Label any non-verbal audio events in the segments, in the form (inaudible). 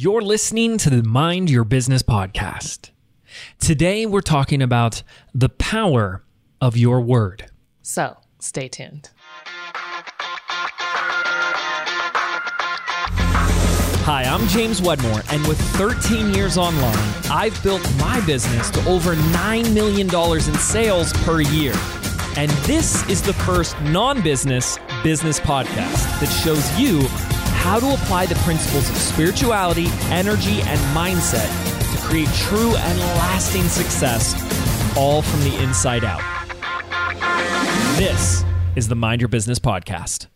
You're listening to the Mind Your Business podcast. Today, we're talking about the power of your word. So stay tuned. Hi, I'm James Wedmore, and with 13 years online, I've built my business to over $9 million in sales per year. And this is the first non business business podcast that shows you how to apply the principles of spirituality, energy, and mindset to create true and lasting success, all from the inside out. This is the Mind Your Business podcast.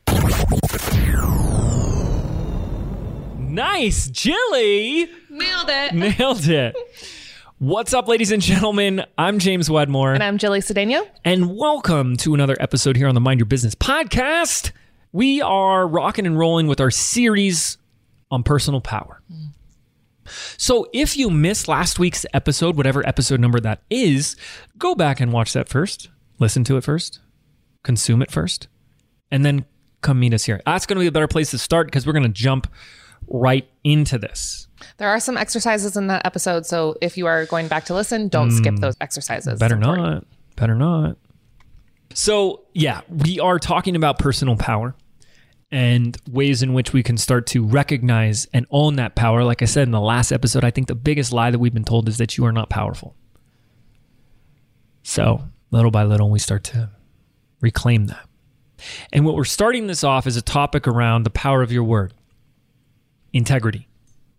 Nice, Jilly! Nailed it. (laughs) Nailed it. What's up, ladies and gentlemen? I'm James Wedmore, And I'm Jilly Cedeno. and welcome to another episode here on the Mind Your Business podcast. We are rocking and rolling with our series on personal power. So, if you missed last week's episode, whatever episode number that is, go back and watch that first. Listen to it first, consume it first, and then come meet us here. That's going to be a better place to start because we're going to jump right into this. There are some exercises in that episode, so if you are going back to listen, don't skip mm. those exercises. Better not. Better not. So, yeah, we are talking about personal power and ways in which we can start to recognize and own that power. Like I said in the last episode, I think the biggest lie that we've been told is that you are not powerful. So, little by little, we start to reclaim that. And what we're starting this off is a topic around the power of your word integrity.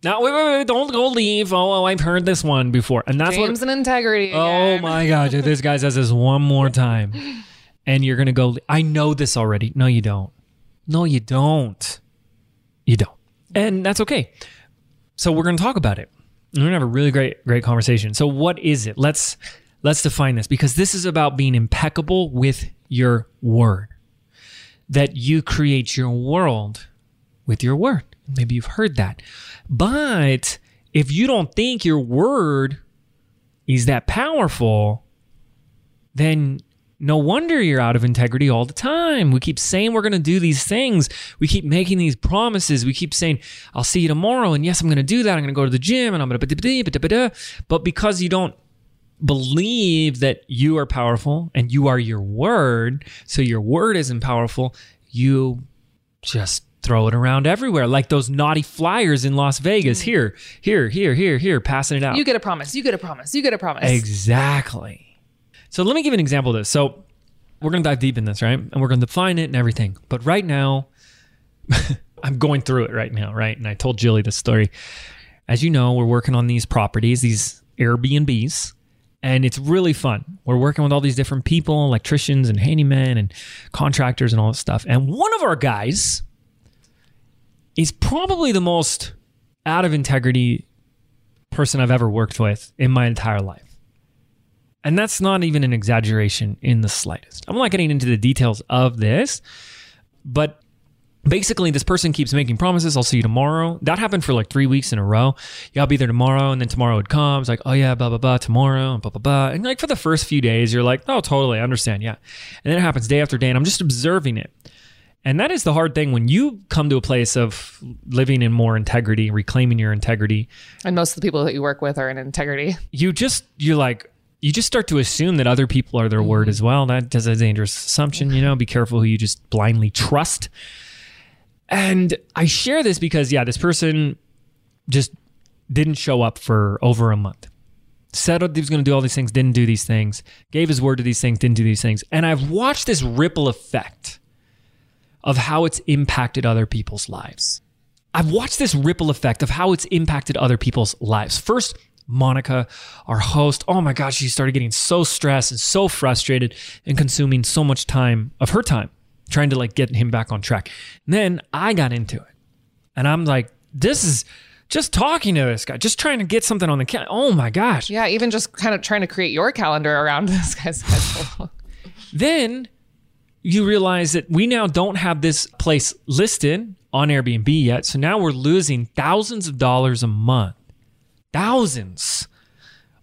Now, wait, wait, wait, don't go leave. Oh, oh I've heard this one before. And that's what. James and integrity. Oh again. my gosh, this guy says this one more time. (laughs) And you're going to go, I know this already. No, you don't. No, you don't. You don't. And that's okay. So we're going to talk about it. We're going to have a really great great conversation. So what is it? Let's let's define this because this is about being impeccable with your word. That you create your world with your word. Maybe you've heard that. But if you don't think your word is that powerful, then no wonder you're out of integrity all the time. We keep saying we're going to do these things. We keep making these promises. We keep saying, I'll see you tomorrow. And yes, I'm going to do that. I'm going to go to the gym and I'm going to. But because you don't believe that you are powerful and you are your word, so your word isn't powerful, you just throw it around everywhere like those naughty flyers in Las Vegas. Mm. Here, here, here, here, here, passing it out. You get a promise. You get a promise. You get a promise. Exactly. So let me give an example of this. So we're going to dive deep in this, right? And we're going to define it and everything. But right now, (laughs) I'm going through it right now, right? And I told Jilly this story. As you know, we're working on these properties, these Airbnbs, and it's really fun. We're working with all these different people, electricians and handymen and contractors and all this stuff. And one of our guys is probably the most out of integrity person I've ever worked with in my entire life. And that's not even an exaggeration in the slightest. I'm not getting into the details of this, but basically, this person keeps making promises. I'll see you tomorrow. That happened for like three weeks in a row. Yeah, I'll be there tomorrow. And then tomorrow would come. It's like, oh, yeah, blah, blah, blah, tomorrow, and blah, blah, blah. And like for the first few days, you're like, oh, totally, I understand. Yeah. And then it happens day after day. And I'm just observing it. And that is the hard thing when you come to a place of living in more integrity, reclaiming your integrity. And most of the people that you work with are in integrity. You just, you're like, you just start to assume that other people are their mm-hmm. word as well. That is a dangerous assumption, you know. Be careful who you just blindly trust. And I share this because, yeah, this person just didn't show up for over a month. Said he was going to do all these things, didn't do these things, gave his word to these things, didn't do these things. And I've watched this ripple effect of how it's impacted other people's lives. I've watched this ripple effect of how it's impacted other people's lives. First, Monica, our host, oh my gosh, she started getting so stressed and so frustrated and consuming so much time of her time trying to like get him back on track. And then I got into it. And I'm like, this is just talking to this guy, just trying to get something on the calendar. Oh my gosh. Yeah, even just kind of trying to create your calendar around (laughs) this guy's schedule. Then you realize that we now don't have this place listed on Airbnb yet. So now we're losing thousands of dollars a month, thousands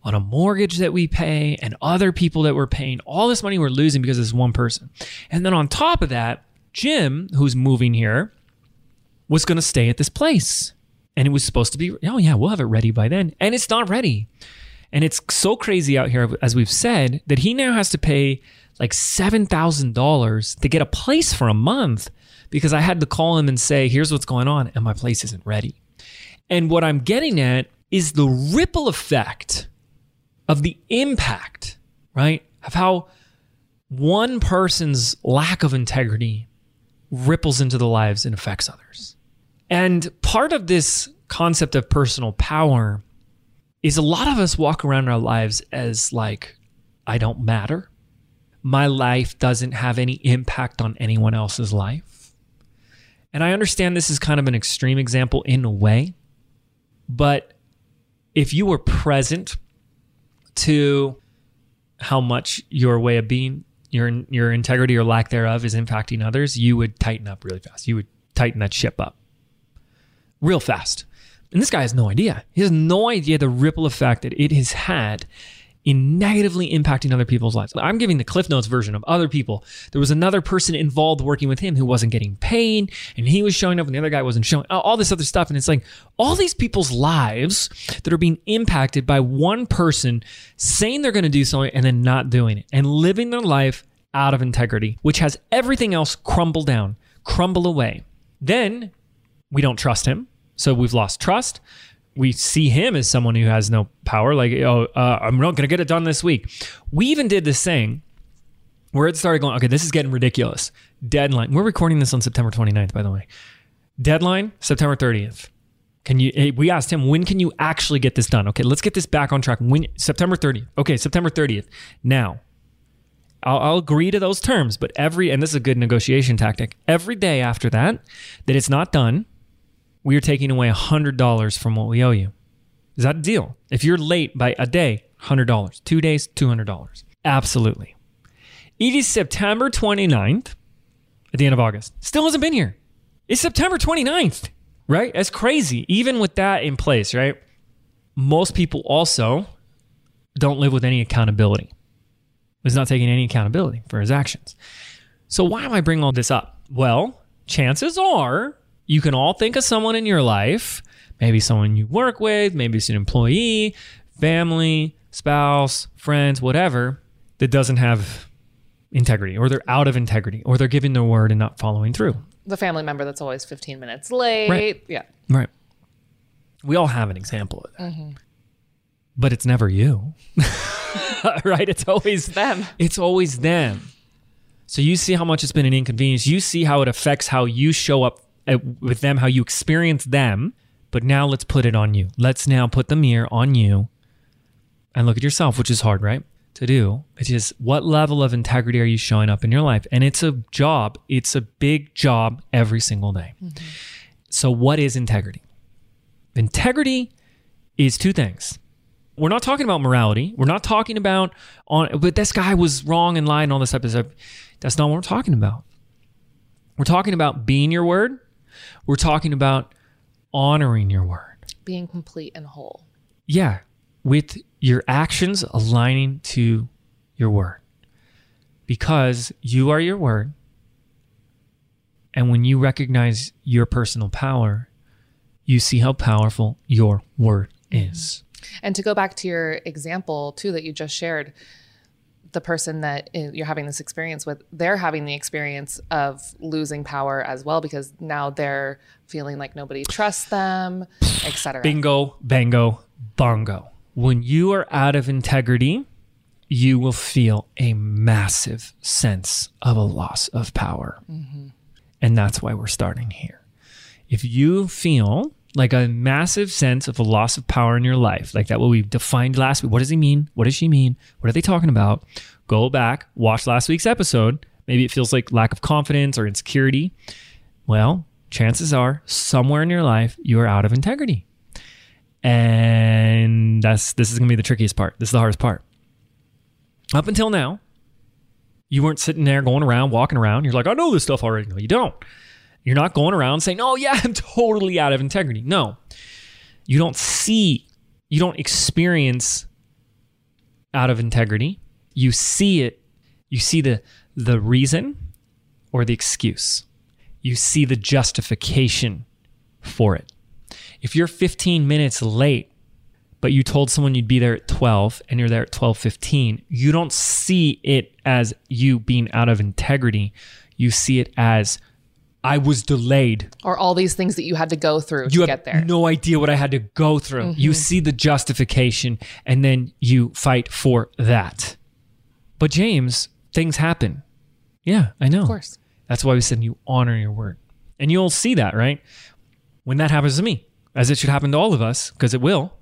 on a mortgage that we pay and other people that we're paying. All this money we're losing because of this one person. And then on top of that, Jim, who's moving here, was going to stay at this place. and it was supposed to be, oh, yeah, we'll have it ready by then. And it's not ready. And it's so crazy out here, as we've said, that he now has to pay like $7,000 to get a place for a month because I had to call him and say, here's what's going on, and my place isn't ready. And what I'm getting at is the ripple effect of the impact, right? Of how one person's lack of integrity ripples into the lives and affects others. And part of this concept of personal power is a lot of us walk around our lives as like, I don't matter. My life doesn't have any impact on anyone else's life. And I understand this is kind of an extreme example in a way, but if you were present to how much your way of being, your your integrity or lack thereof is impacting others, you would tighten up really fast. You would tighten that ship up real fast. And this guy has no idea. He has no idea the ripple effect that it has had in negatively impacting other people's lives. I'm giving the Cliff Notes version of other people. There was another person involved working with him who wasn't getting paid, and he was showing up, and the other guy wasn't showing. All this other stuff, and it's like all these people's lives that are being impacted by one person saying they're going to do something and then not doing it, and living their life out of integrity, which has everything else crumble down, crumble away. Then we don't trust him, so we've lost trust we see him as someone who has no power. Like, oh, uh, I'm not going to get it done this week. We even did this thing where it started going, okay, this is getting ridiculous. Deadline. We're recording this on September 29th, by the way. Deadline, September 30th. Can you? We asked him when can you actually get this done? Okay, let's get this back on track. When September 30th. Okay, September 30th. Now, I'll, I'll, agree to those terms, but every and this is a good negotiation tactic. Every day after that, that it's not done, we are taking away $100 from what we owe you. Is that a deal? If you're late by a day, $100. Two days, $200. Absolutely. It is September 29th at the end of August. Still hasn't been here. It's September 29th, right? That's crazy. Even with that in place, right? Most people also don't live with any accountability. He's not taking any accountability for his actions. So, why am I bringing all this up? Well, chances are you can all think of someone in your life, maybe someone you work with, maybe it's an employee, family, spouse, friends, whatever, that doesn't have integrity or they're out of integrity or they're giving their word and not following through. The family member that's always 15 minutes late. Right. Yeah. Right. We all have an example of that. Mm-hmm. But it's never you. (laughs) right? It's always them. It's always them. So you see how much it's been an inconvenience. You see how it affects how you show up with them, how you experience them. But now let's put it on you. Let's now put the mirror on you and look at yourself, which is hard, right? To do. It's just what level of integrity are you showing up in your life? And it's a job, it's a big job every single day. Mm-hmm. So, what is integrity? Integrity is two things. We're not talking about morality. We're not talking about on, but this guy was wrong and lying, all this type of stuff. That's not what we're talking about. We're talking about being your word we're talking about honoring your word, being complete and whole. Yeah, with your actions aligning to your word. Because you are your word. And when you recognize your personal power, you see how powerful your word is. And to go back to your example, too, that you just shared, the person that you're having this experience with, they're having the experience of losing power as well because now they're feeling like nobody trusts them, etc. Bingo, bango, bongo. When you are out of integrity, you will feel a massive sense of a loss of power. Mm-hmm. And that's why we're starting here. If you feel like a massive sense of a loss of power in your life, like that what we defined last week. What does he mean? What does she mean? What are they talking about? Go back, watch last week's episode. Maybe it feels like lack of confidence or insecurity. Well, chances are somewhere in your life you are out of integrity. And that's this is going to be the trickiest part. This is the hardest part. Up until now, you weren't sitting there going around, walking around. You're like, I know this stuff already. No, you don't. You're not going around saying, oh, yeah, (laughs) I'm totally out of integrity. No, you don't see, you don't experience out of integrity. You see it, you see the, the reason or the excuse. You see the justification for it. If you're 15 minutes late, but you told someone you'd be there at 12 and you're there at 12:15, you don't see it as you being out of integrity. You see it as I was delayed. Or all these things that you had to go through You to get there. Mm-hmm. no idea what I had to go through. You see the justification and then you fight for that. But James, things happen. Yeah, I know. of course. That's why we said you honor your word. And you'll see that, right? When that happens to me, as it should happen to all of us, because it will.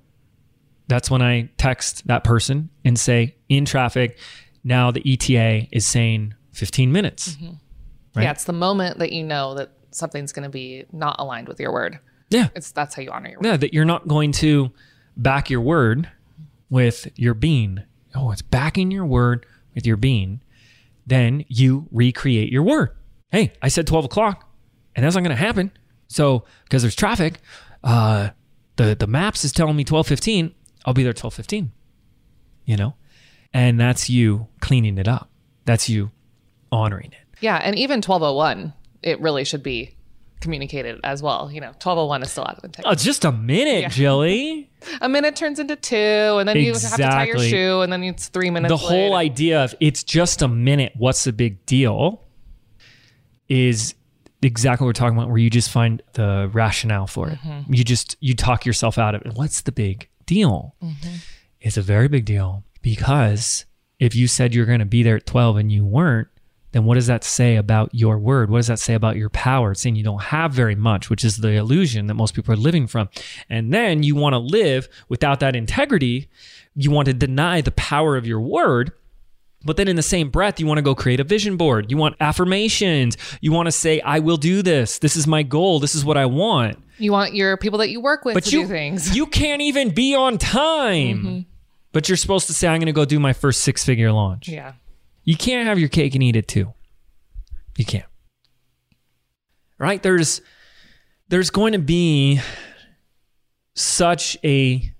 That's when I text that person and say, in traffic, now the ETA is saying 15 minutes. Right. Yeah, it's the moment that you know that something's going to be not aligned with your word. Yeah. It's that's how you honor your word. Yeah, that you're not going to back your word with your being. Oh, it's backing your word with your being. Then you recreate your word. Hey, I said 12 o'clock, and that's not going to happen. So, because there's traffic, uh, the the maps is telling me 12:15. I'll be there 12:15. You know, and that's you cleaning it up. That's you honoring it. Yeah, and even 1201, it really should be communicated as well. You know, 1201 is still out of integrity. Oh, just a minute, Jilly. (laughs) A minute turns into two, and then you have to tie your shoe, and then it's three minutes. the whole later. idea of it's just a minute what's the big deal is exactly what we're talking about where you just find the rationale for it mm-hmm. you just you talk yourself out of it what's the big deal mm-hmm. it's a very big deal because if you said you're going to be there at 12 and you weren't then what does that say about your word? What does that say about your power? It's saying you don't have very much, which is the illusion that most people are living from. And then you want to live without that integrity. You want to deny the power of your word. But then in the same breath, you want to go create a vision board. You want affirmations. You want to say, I will do this. This is my goal. This is what I want. you want your people that you work with But to you, do things. you can't even be on time. Mm-hmm. But you're supposed to say, I'm going to go do my first six figure launch. yeah. You can't have your cake and eat it too. You can't. Right? There's there's going to be such a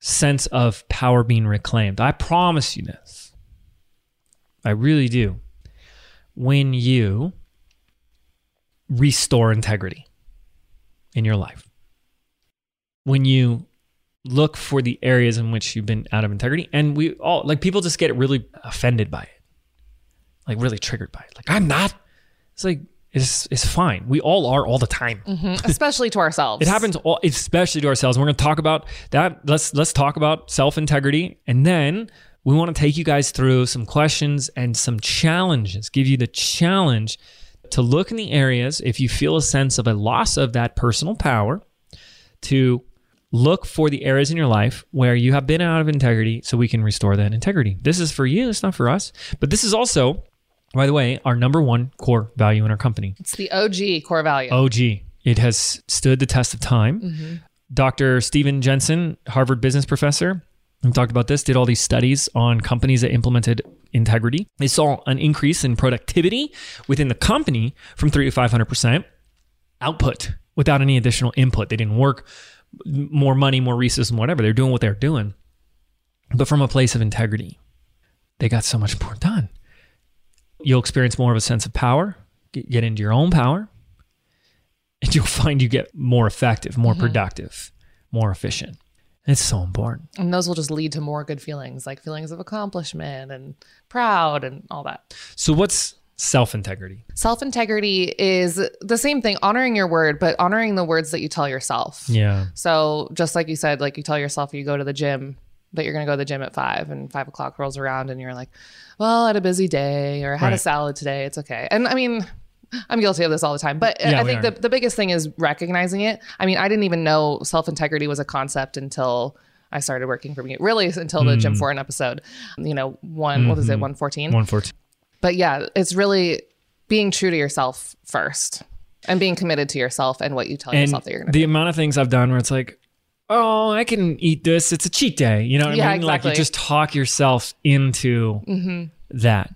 sense of power being reclaimed. I promise you this. I really do. When you restore integrity in your life. When you look for the areas in which you've been out of integrity and we all like people just get really offended by it. Like really triggered by it. Like i'm not. It's like it's it's fine. We all are all the time. Mm-hmm. (laughs) Especially to ourselves. it happens all especially to ourselves. We're going to talk about that. Let's let's talk about self-integrity and then we want to take you guys through some questions and some challenges give you the challenge to look in the areas if you feel a sense of a loss of that personal power to look for the areas in your life where you have been out of integrity so we can restore that integrity. This is for you, it's not for us. But this is also, by the way, our number one core value in our company. It's the OG core value. OG. It has stood the test of time. Mm-hmm. Dr. Steven Jensen, Harvard business professor, we talked about this, did all these studies on companies that implemented integrity. They saw an increase in productivity within the company from three to 500% output without any additional input. They didn't work more money, more resources, whatever. They're doing what they're doing. But from a place of integrity, they got so much more done. You'll experience more of a sense of power, get, get into your own power, and (laughs) you'll find you get more effective, more mm-hmm. productive, more efficient. It's so important. And those will just lead to more good feelings, like feelings of accomplishment and proud and all that. So, what's self integrity? Self integrity is the same thing, honoring your word, but honoring the words that you tell yourself. Yeah. So just like you said, like you tell yourself you go to the gym that you're going to go to the gym at five and five o'clock rolls around and you're like, well, I had a busy day or I had a salad today. It's okay. And I mean, I'm guilty of this all the time, but Yeah, I think the, the biggest thing is recognizing it. I mean, I didn't even know self integrity was a concept until I started working for me, really until the Mm. Jim Fortin episode, you know, one, what is Mm-hmm. it? 114 One fourteen. But yeah, it's really being true to yourself first and being committed to yourself and what you tell And yourself that you're going to the amount of things I've done where it's like, oh, I can eat this. It's a cheat day. You know what Yeah, I mean? Like you just talk yourself into mm-hmm. that.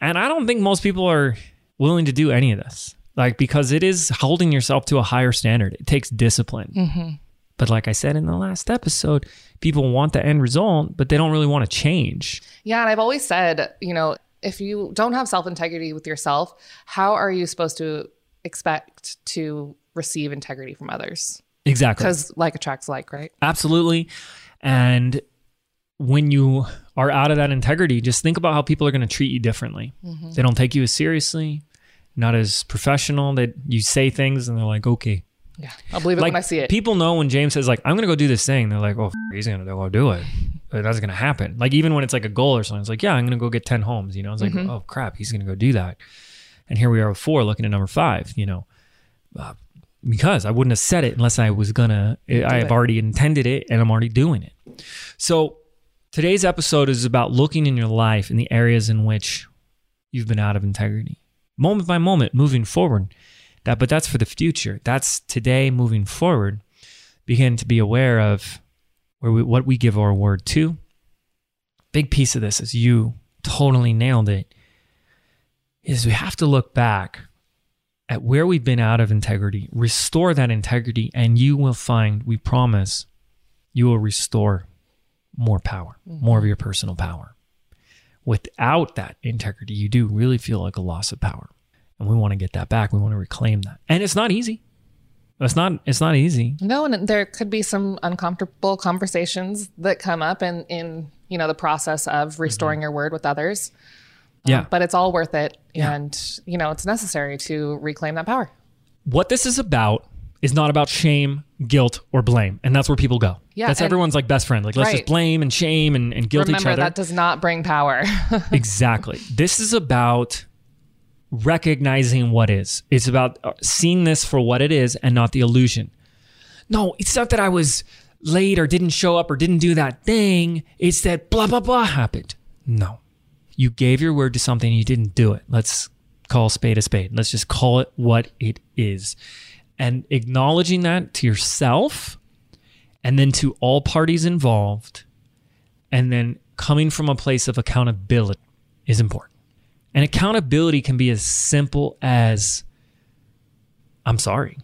And I don't think most people are willing to do any of this. Like, because it is holding yourself to a higher standard. It takes discipline. Mm-hmm. But like I said in the last episode, people want the end result, but they don't really want to change. Yeah, and I've always said, you know, if you don't have self integrity with yourself, how are you supposed to expect to receive integrity from others? Exactly. because like attracts like, right? Absolutely. And when you are out of that integrity, just think about how people are going to treat you differently. Mm-hmm. They don't take you as seriously, not as professional. That you say things and they're like, okay. Yeah, I'll believe it Like when I see it. people know when James says like, I'm going to go do this thing. They're like, oh, f- he's going to go do it. But That's going to happen. Like even when it's like a goal or something, it's like, yeah, I'm going to go get 10 homes. You know, it's like, mm-hmm. oh crap, he's going to go do that. And here we are with four looking at number five, you know, uh, because I wouldn't have said it unless I was gonna. Eh, I have it. already intended it and I'm already doing it. So today's episode is about looking in your life in the areas in which you've been out of integrity, moment by moment, moving forward. That, but that's for the future. That's today, moving forward. Begin to be aware of where we, what we give our word to. Big piece of this is you totally nailed it. Is we have to look back at where we've been out of integrity, restore that integrity, and you will find, we promise, you will restore more power, mm-hmm. more of your personal power. Without that integrity, you do really feel like a loss of power. And we want to get that back. We want to reclaim that. And it's not easy. It's not it's not easy. No, and there could be some uncomfortable conversations that come up in in you know the process of restoring your word with others. Um, Mm-hmm. Yeah. but it's all worth it, Yeah. and you know it's necessary to reclaim that power. What this is about is not about shame, guilt, or blame. And that's where people go. Yeah, That's everyone's like best friend. Like let's just blame and shame and, and guilt each other. that does not bring power. (laughs) exactly. This is about recognizing what is. It's about uh, seeing this for what it is and not the illusion. No, it's not that I was late or didn't show up or didn't do that thing. It's that blah, blah, blah happened. No. You gave your word to something you didn't do it. Let's call spade a spade. Let's just call it what it is. And acknowledging that to yourself and then to all parties involved and then coming from a place of accountability is important. And accountability can be as simple as I'm sorry,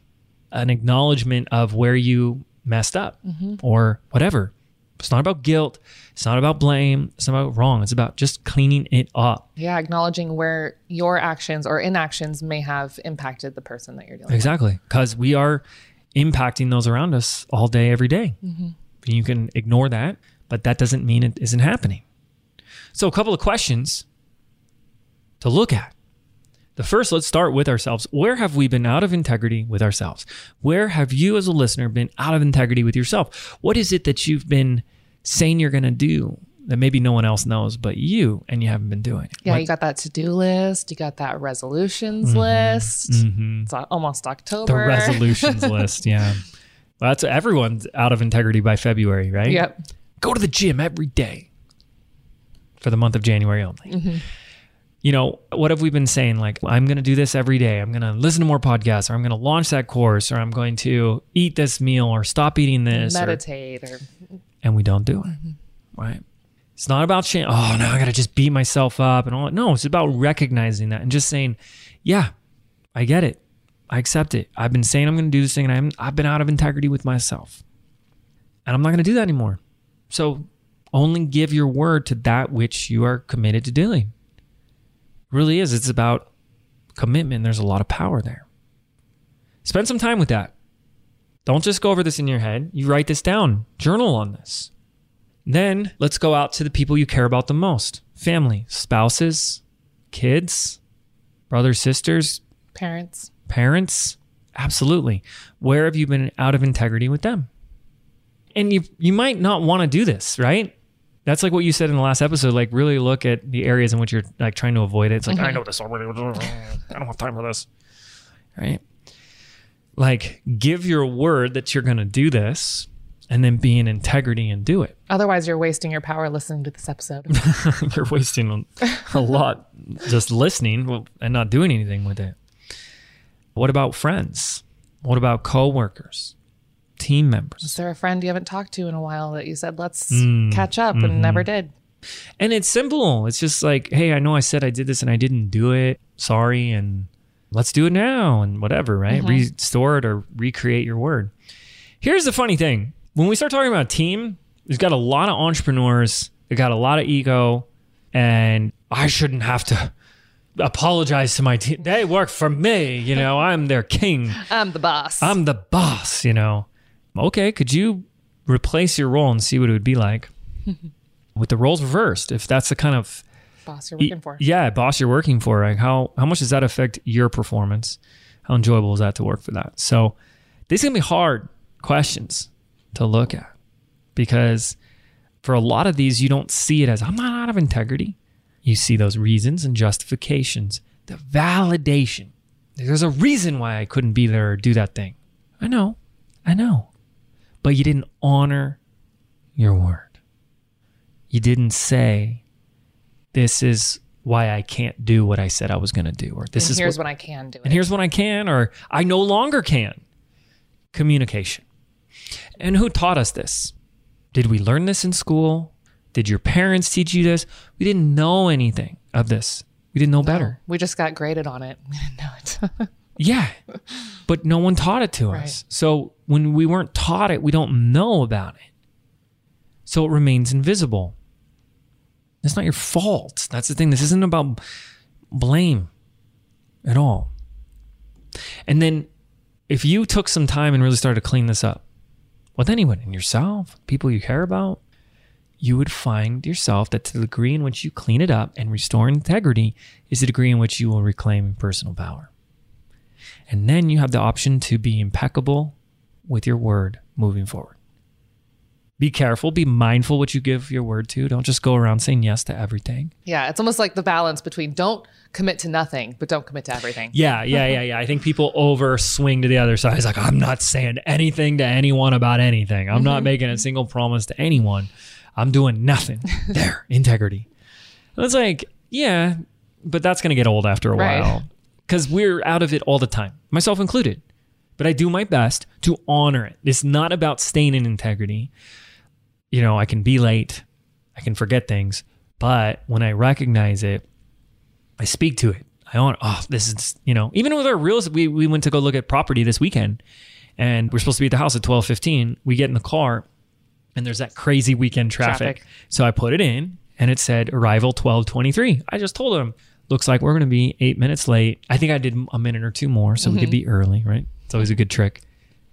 an acknowledgement of where you messed up mm-hmm. or whatever. It's not about guilt. It's not about blame. It's not about wrong. It's about just cleaning it up. yeah, acknowledging where your actions or inactions may have impacted the person that you're dealing with. Exactly. Because we are impacting those around us all day, every day. Mm-hmm. You can ignore that, but that doesn't mean it isn't happening. So, a couple of questions to look at. The first, let's start with ourselves. Where have we been out of integrity with ourselves? Where have you, as a listener, been out of integrity with yourself? What is it that you've been saying you're going to do that maybe no one else knows but you, and you haven't been doing it? Yeah, What- you got that to do list, you got that resolutions list. It's almost October. Mm-hmm. the (laughs) resolutions list. Yeah. Well, that's everyone's out of integrity by February, right? Yep. Go to the gym every day for the month of January only. You know, what have we been saying? Like, I'm going to do this every day. I'm going to listen to more podcasts, or I'm going to launch that course, or I'm going to eat this meal, or stop eating this. or- Meditate or and we don't do it. Mm-hmm. Right? It's not about shame. Oh, no, I got to just beat myself up and all. that. No, it's about recognizing that and just saying, yeah, I get it. I accept it. I've been saying I'm going to do this thing and I'm, I've been out of integrity with myself. And I'm not going to do that anymore. So only give your word to that which you are committed to doing. Really is. It's about commitment. There's a lot of power there. Spend some time with that. Don't just go over this in your head. You write this down, journal on this. Then let's go out to the people you care about the most family, spouses, kids, brothers, sisters, parents. parents. Absolutely. Where have you been out of integrity with them? And you you might not want to do this, right? That's like what you said in the last episode. Like, really look at the areas in which you're like trying to avoid it. It's like, mm-hmm. I know this already. (laughs) I don't have time for this. Right? Like, give your word that you're going to do this and then be in integrity and do it. Otherwise, you're wasting your power listening to this episode. (laughs) you're wasting a lot just listening and not doing anything with it. What about friends? What about coworkers, team members? Is there a friend you haven't talked to in a while that you said, let's Mm, catch up mm-hmm. and never did? And it's simple. It's just like, hey, I know I said I did this and I didn't do it. Sorry, and let's do it now and whatever, right? Restore it or recreate your word. Here's the funny thing. When we start talking about team, there's got a lot of entrepreneurs, they got a lot of ego, and I shouldn't have to apologize to my team. They work for me, you know, I'm their king. (laughs) I'm the boss. I'm the boss, you know. Okay, could you replace your role and see what it would be like (laughs) with the roles reversed? If that's the kind of Boss you're working for. yeah, boss you're working for, like how how much does that affect your performance? How enjoyable is that to work for that? So these are gonna be hard questions to look at because for a lot of these you don't see it as I'm not out of integrity. You see those reasons and justifications, the validation. There's a reason why I couldn't be there or do that thing. I know. I know. But you didn't honor your word. You didn't say this is why I can't do what I said I was going to do or this and is here's what, when I can do it. and here's when I can or I no longer can. Communication. And who taught us this? Did we learn this in school? Did your parents teach you this? We didn't know anything of this. We didn't know better. we just got graded on it. (laughs) We didn't know it. (laughs) Yeah. (laughs) But no one taught it to us. So when we weren't taught it, we don't know about it. So it remains invisible. It's not your fault. That's the thing. This isn't about blame at all. And then if you took some time and really started to clean this up with anyone in yourself, people you care about, you would find yourself that to the degree in which you clean it up and restore integrity is the degree in which you will reclaim personal power. And then you have the option to be impeccable with your word moving forward. Be careful, be mindful what you give your word to. Don't just go around saying yes to everything. yeah, it's almost like the balance between don't commit to nothing, but don't commit to everything. Yeah, yeah, yeah, yeah. I think people over swing to the other side. It's like, I'm not saying anything to anyone about anything. I'm not mm-hmm. making a single promise to anyone. I'm doing nothing. (laughs) there, integrity. And it's like, yeah, but that's going to get old after a Right. while because we're out of it all the time, myself included. But I do my best to honor it. It's not about staying in integrity. You know, I can be late, I can forget things, but when I recognize it, I speak to it. I own, oh, this is, you know, even with our real estate, we, we went to go look at property this weekend and we're supposed to be at the house at 12:15. We get in the car and there's that crazy weekend traffic. Traffic. So I put it in and it said arrival 12:23. I just told him, looks like we're going to be 8 minutes late. I think I did a minute or two more so we could be early, right? It's always a good trick.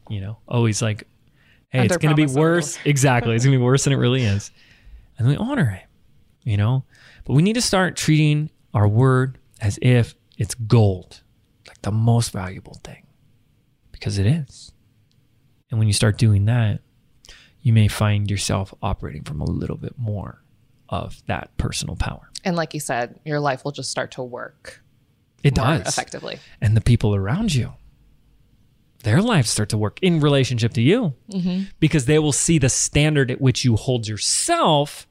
You know, always like hey, it's going to be worse. Exactly. It's going to be worse than it really is. And we honor it, you know? But we need to start treating our word as if it's gold, like the most valuable thing, because it is. And when you start doing that, you may find yourself operating from a little bit more of that personal power. And like you said, your life will just start to work It does. effectively. And the people around you, their lives start to work in relationship to you mm-hmm. because they will see the standard at which you hold yourself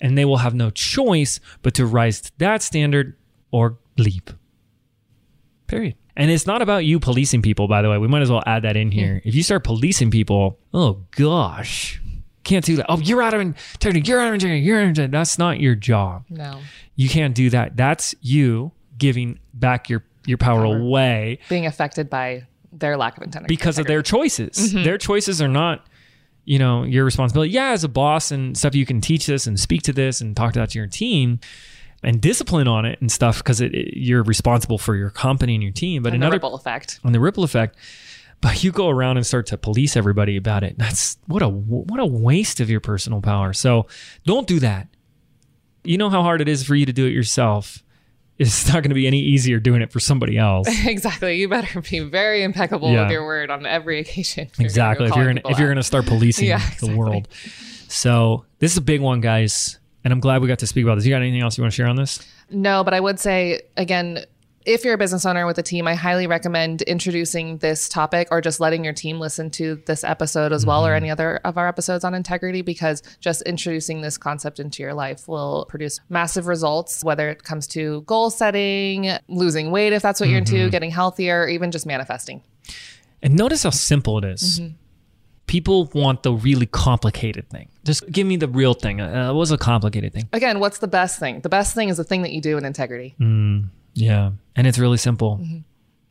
and they will have no choice but to rise to that standard or leap. Period. And it's not about you policing people, by the way. We might as well add that in here. Mm. If you start policing people, oh gosh, can't do that. Oh, you're out of integrity. You're out of integrity. You're out of integrity. That's not your job. No. You can't do that. That's you giving back your your power, Power. away Being affected by their lack of integrity. because of their choices. Mm-hmm. Their choices are not, you know, your responsibility. Yeah, as a boss and stuff, you can teach this and speak to this and talk to that to your team and discipline on it and stuff because you're responsible for your company and your team. But and the another ripple effect. on the ripple effect. But you go around and start to police everybody about it. That's what a what a waste of your personal power. So don't do that. You know how hard it is for you to do it yourself. It's not going to be any easier doing it for somebody else. (laughs) exactly. You better be very impeccable Yeah. with your word on every occasion. (laughs) Exactly. If you're gonna if you're gonna start policing Yeah, the world. So this is a big one, guys. And I'm glad we got to speak about this. You got anything else you want to share on this? No, but I would say again, if you're a business owner with a team, I highly recommend introducing this topic or just letting your team listen to this episode as well or mm-hmm. any other of our episodes on integrity because just introducing this concept into your life will produce massive results, whether it comes to goal setting, losing weight if that's what you're into, mm-hmm. getting healthier, or even just manifesting. And notice how simple it is. Mm-hmm. People want the really complicated thing. Just give me the real thing. Uh, what's a complicated thing? Again, what's the best thing? The best thing is the thing that you do in integrity. Mm. Yeah. And it's really simple. Mm-hmm. You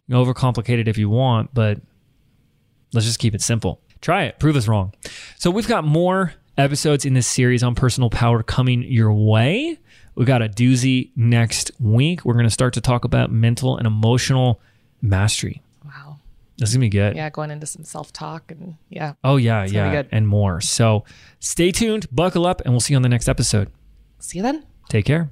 can overcomplicate it if you want, but let's just keep it simple. Try it. Prove us wrong. So we've got more episodes in this series on personal power coming your way. We got a doozy next week. We're going to start to talk about mental and emotional mastery. Wow. This is gonna be good. Yeah, going into some self talk and yeah. Oh yeah, yeah, and more. So stay tuned, buckle up, and we'll see you on the next episode. See you then. Take care.